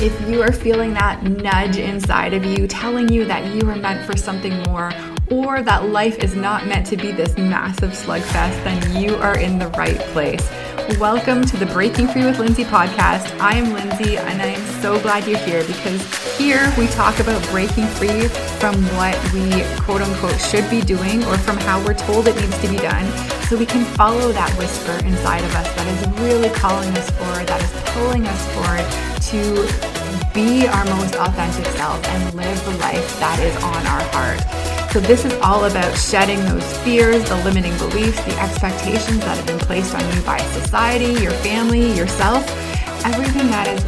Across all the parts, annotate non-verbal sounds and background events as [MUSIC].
If you are feeling that nudge inside of you telling you that you are meant for something more or that life is not meant to be this massive slugfest, then you are in the right place. Welcome to the Breaking Free with Lindsay podcast. I am Lindsay and I am so glad you're here because here we talk about breaking free from what we quote unquote should be doing or from how we're told it needs to be done so we can follow that whisper inside of us that is really calling us forward, that is pulling us forward to be our most authentic self and live the life that is on our heart. So, this is all about shedding those fears, the limiting beliefs, the expectations that have been placed on you by society, your family, yourself, everything that is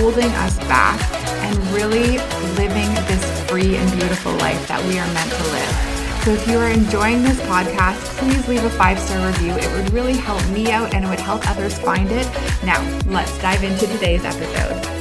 holding us back, and really living this free and beautiful life that we are meant to live. So, if you are enjoying this podcast, please leave a five star review. It would really help me out and it would help others find it. Now, let's dive into today's episode.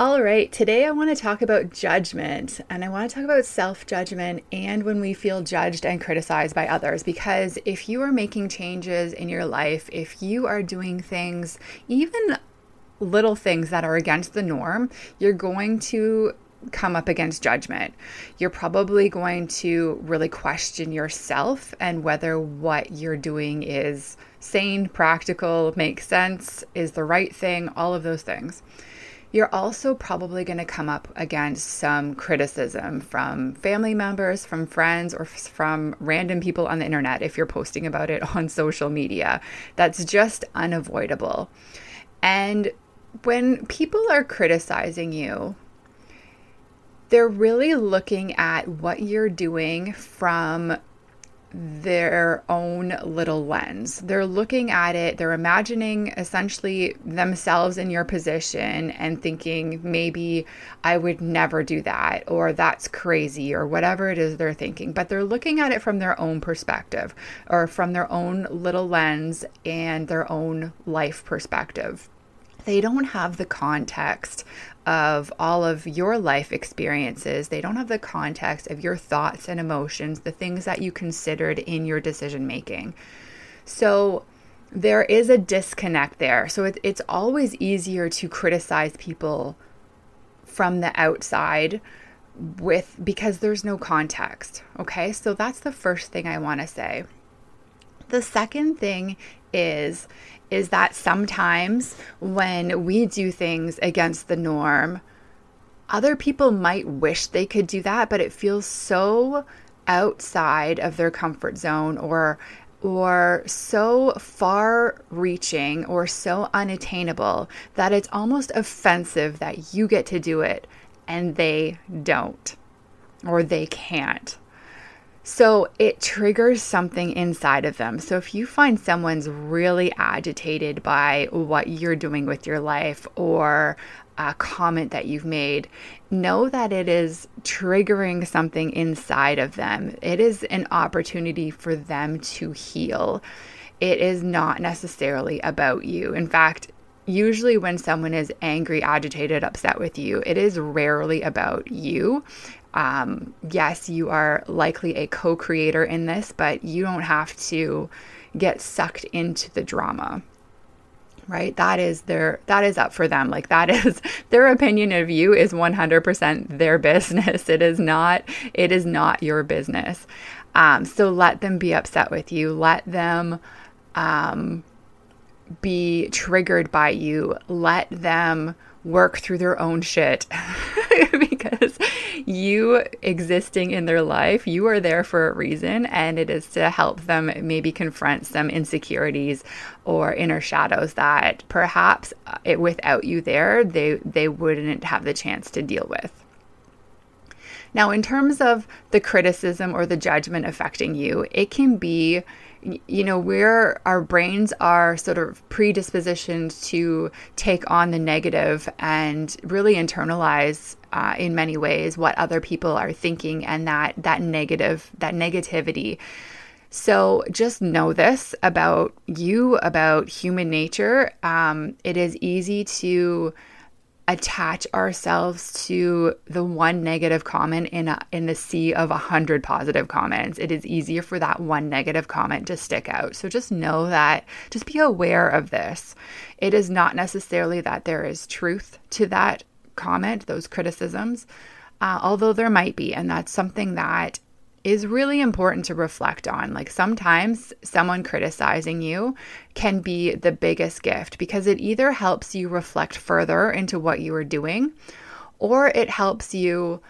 All right, today I want to talk about judgment and I want to talk about self judgment and when we feel judged and criticized by others. Because if you are making changes in your life, if you are doing things, even little things that are against the norm, you're going to come up against judgment. You're probably going to really question yourself and whether what you're doing is sane, practical, makes sense, is the right thing, all of those things you're also probably going to come up against some criticism from family members, from friends, or from random people on the internet if you're posting about it [LAUGHS] on social media. That's just unavoidable. And when people are criticizing you, they're really looking at what you're doing from their own little lens. They're looking at it, they're imagining essentially themselves in your position and thinking, maybe I would never do that, or that's crazy, or whatever it is they're thinking. But they're looking at it from their own perspective or from their own little lens and their own life perspective they don't have the context of all of your life experiences. They don't have the context of your thoughts and emotions, the things that you considered in your decision making. So there is a disconnect there. So it, it's always easier to criticize people from the outside with because there's no context. Okay, so that's the first thing I want to say. The second thing is is that sometimes when we do things against the norm, other people might wish they could do that, but it feels so outside of their comfort zone or or so far reaching or so unattainable that it's almost offensive that you get to do it and they don't or they can't. So it triggers something inside of them. So if you find someone's really agitated by what you're doing with your life or a comment that you've made, know that it is triggering something inside of them. It is an opportunity for them to heal. It is not necessarily about you. In fact, usually when someone is angry, agitated, upset with you, it is rarely about you um, yes, you are likely a co creator in this, but you don't have to get sucked into the drama right? That is their that is up for them. Like that [LAUGHS] is their opinion of you is 100% their business. [LAUGHS] It is not it is not your business. Um, so let them be upset with you. Let them um, be triggered by you. Let them work through their own shit [LAUGHS] because you existing in their life, you are there for a reason, and it is to help them maybe confront some insecurities or inner shadows that perhaps uh, it, without you there, they, they wouldn't have the chance to deal with. Now, in terms of the criticism or the judgment affecting you, it can be you know where our brains are sort of predispositioned to take on the negative and really internalize uh, in many ways what other people are thinking and that that negative that negativity. So just know this about you about human nature. Um, it is easy to attach ourselves to the one negative comment in a, in the sea of a hundred positive comments. It is easier for that one negative comment to stick out. So just know that, just be aware of this. It is not necessarily that there is truth to that comment, those criticisms, uh, although there might be, and that's something that is really important to reflect on. Like sometimes someone criticizing you can be the biggest gift because it either helps you reflect further into what you are doing or it helps you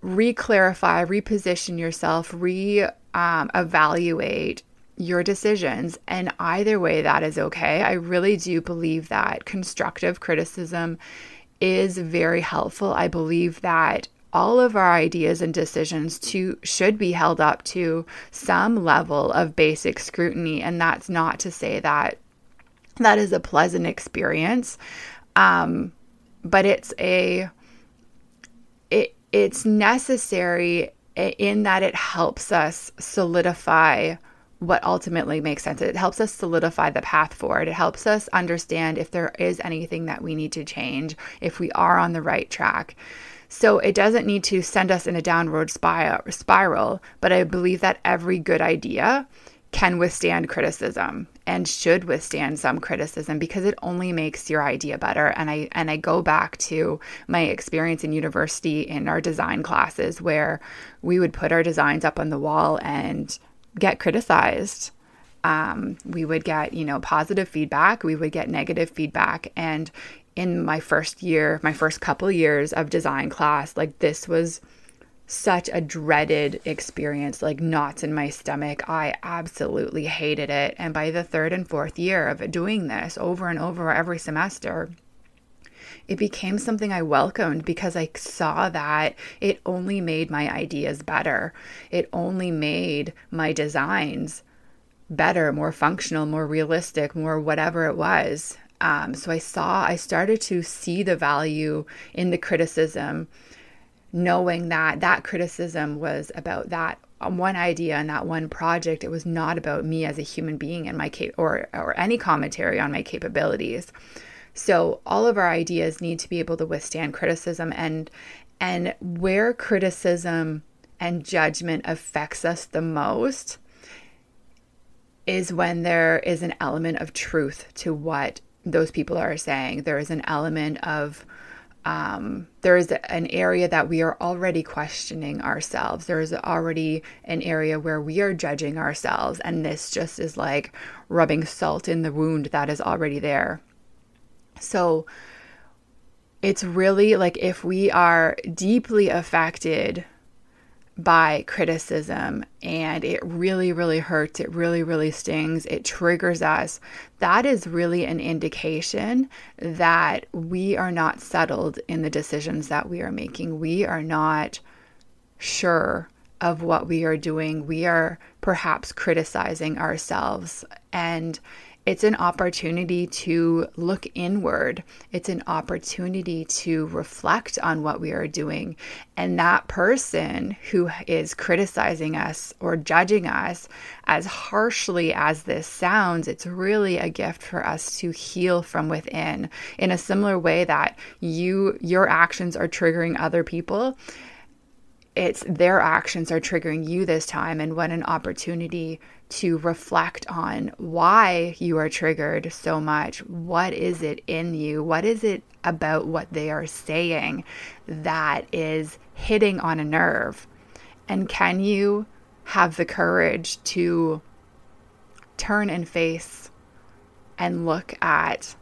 re-clarify, reposition yourself, re-evaluate um, your decisions. And either way, that is okay. I really do believe that constructive criticism is very helpful. I believe that all of our ideas and decisions to should be held up to some level of basic scrutiny and that's not to say that that is a pleasant experience um, but it's a it it's necessary in that it helps us solidify what ultimately makes sense. It helps us solidify the path forward. It helps us understand if there is anything that we need to change, if we are on the right track. So it doesn't need to send us in a downward spiral, but I believe that every good idea can withstand criticism and should withstand some criticism because it only makes your idea better. And I and I go back to my experience in university in our design classes where we would put our designs up on the wall and get criticized. Um, we would get you know positive feedback. We would get negative feedback. And in my first year, my first couple years of design class, like this was such a dreaded experience, like knots in my stomach. I absolutely hated it. And by the third and fourth year of doing this over and over every semester, it became something I welcomed because I saw that it only made my ideas better. It only made my designs better, more functional, more realistic, more whatever it was. Um, so I saw, I started to see the value in the criticism, knowing that that criticism was about that one idea and that one project. It was not about me as a human being and my cap- or or any commentary on my capabilities. So all of our ideas need to be able to withstand criticism and and where criticism and judgment affects us the most is when there is an element of truth to what those people are saying. There is an element of um, there is an area that we are already questioning ourselves. There is already an area where we are judging ourselves, and this just is like rubbing salt in the wound that is already there. So it's really like if we are deeply affected by criticism and it really, really hurts. It really, really stings. It triggers us. That is really an indication that we are not settled in the decisions that we are making. We are not sure of what we are doing. We are perhaps criticizing ourselves. And it's an opportunity to look inward. It's an opportunity to reflect on what we are doing. And that person who is criticizing us or judging us, as harshly as this sounds, it's really a gift for us to heal from within in a similar way that you your actions are triggering other people it's their actions are triggering you this time and what an opportunity to reflect on why you are triggered so much. What is it in you? What is it about what they are saying that is hitting on a nerve? And can you have the courage to turn and face and look at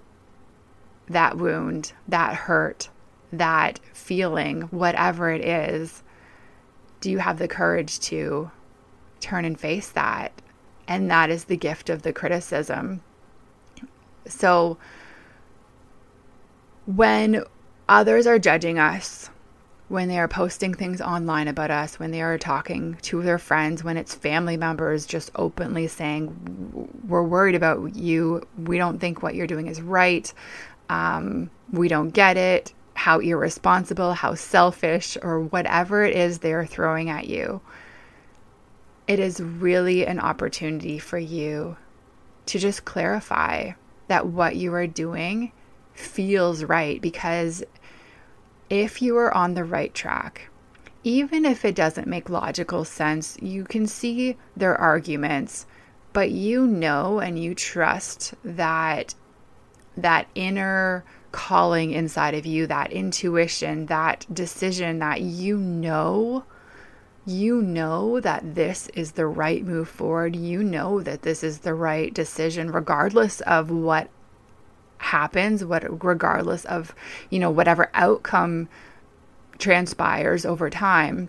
that wound, that hurt, that feeling, whatever it is? Do you have the courage to turn and face that? And that is the gift of the criticism. So when others are judging us, when they are posting things online about us, when they are talking to their friends, when it's family members just openly saying, We're worried about you, we don't think what you're doing is right, um, we don't get it, how irresponsible, how selfish, or whatever it is they're throwing at you it is really an opportunity for you to just clarify that what you are doing feels right. Because if you are on the right track, even if it doesn't make logical sense, you can see their arguments, but you know and you trust that that inner calling inside of you, that intuition, that decision that you know you know that this is the right move forward. You know that this is the right decision, regardless of what happens, what regardless of, you know, whatever outcome transpires over time.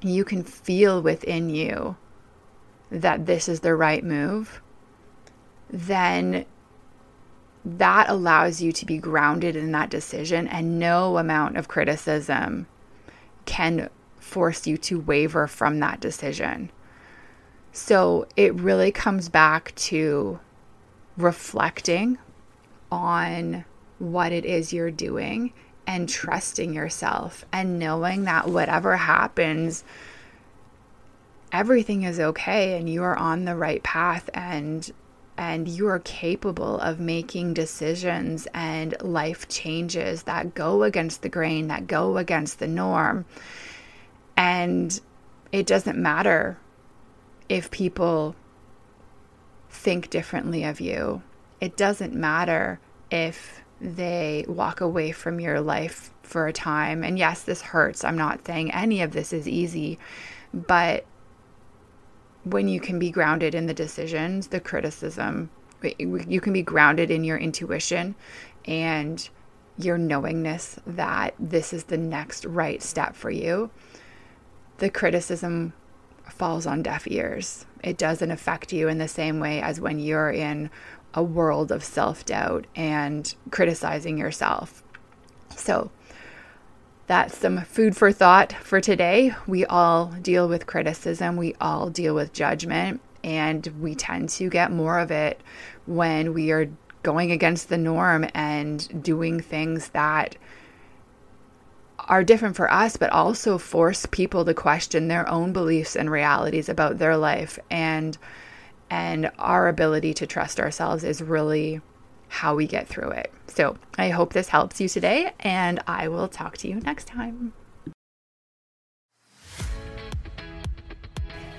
You can feel within you that this is the right move. Then that allows you to be grounded in that decision, and no amount of criticism can force you to waver from that decision. So it really comes back to reflecting on what it is you're doing and trusting yourself and knowing that whatever happens, everything is okay and you are on the right path and and you are capable of making decisions and life changes that go against the grain, that go against the norm. And it doesn't matter if people think differently of you. It doesn't matter if they walk away from your life for a time. And yes, this hurts. I'm not saying any of this is easy, but when you can be grounded in the decisions, the criticism, you can be grounded in your intuition and your knowingness that this is the next right step for you the criticism falls on deaf ears. It doesn't affect you in the same way as when you're in a world of self doubt and criticizing yourself. So, that's some food for thought for today. We all deal with criticism, we all deal with judgment, and we tend to get more of it when we are going against the norm and doing things that are different for us, but also force people to question their own beliefs and realities about their life. And and our ability to trust ourselves is really how we get through it. So I hope this helps you today, and I will talk to you next time.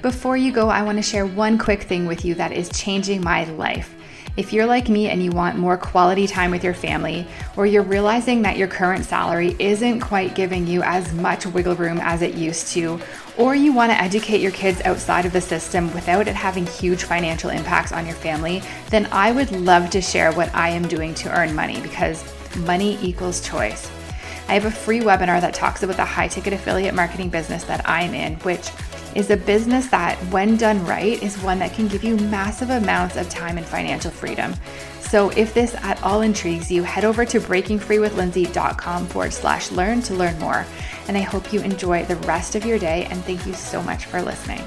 Before you go, I want to share one quick thing with you that is changing my life. If you're like me and you want more quality time with your family, or you're realizing that your current salary isn't quite giving you as much wiggle room as it used to, or you want to educate your kids outside of the system without it having huge financial impacts on your family, then I would love to share what I am doing to earn money because money equals choice. I have a free webinar that talks about the high ticket affiliate marketing business that I'm in, which is a business that, when done right, is one that can give you massive amounts of time and financial freedom. So, if this at all intrigues you, head over to breakingfreewithlindsay.com forward slash learn to learn more. And I hope you enjoy the rest of your day. And thank you so much for listening.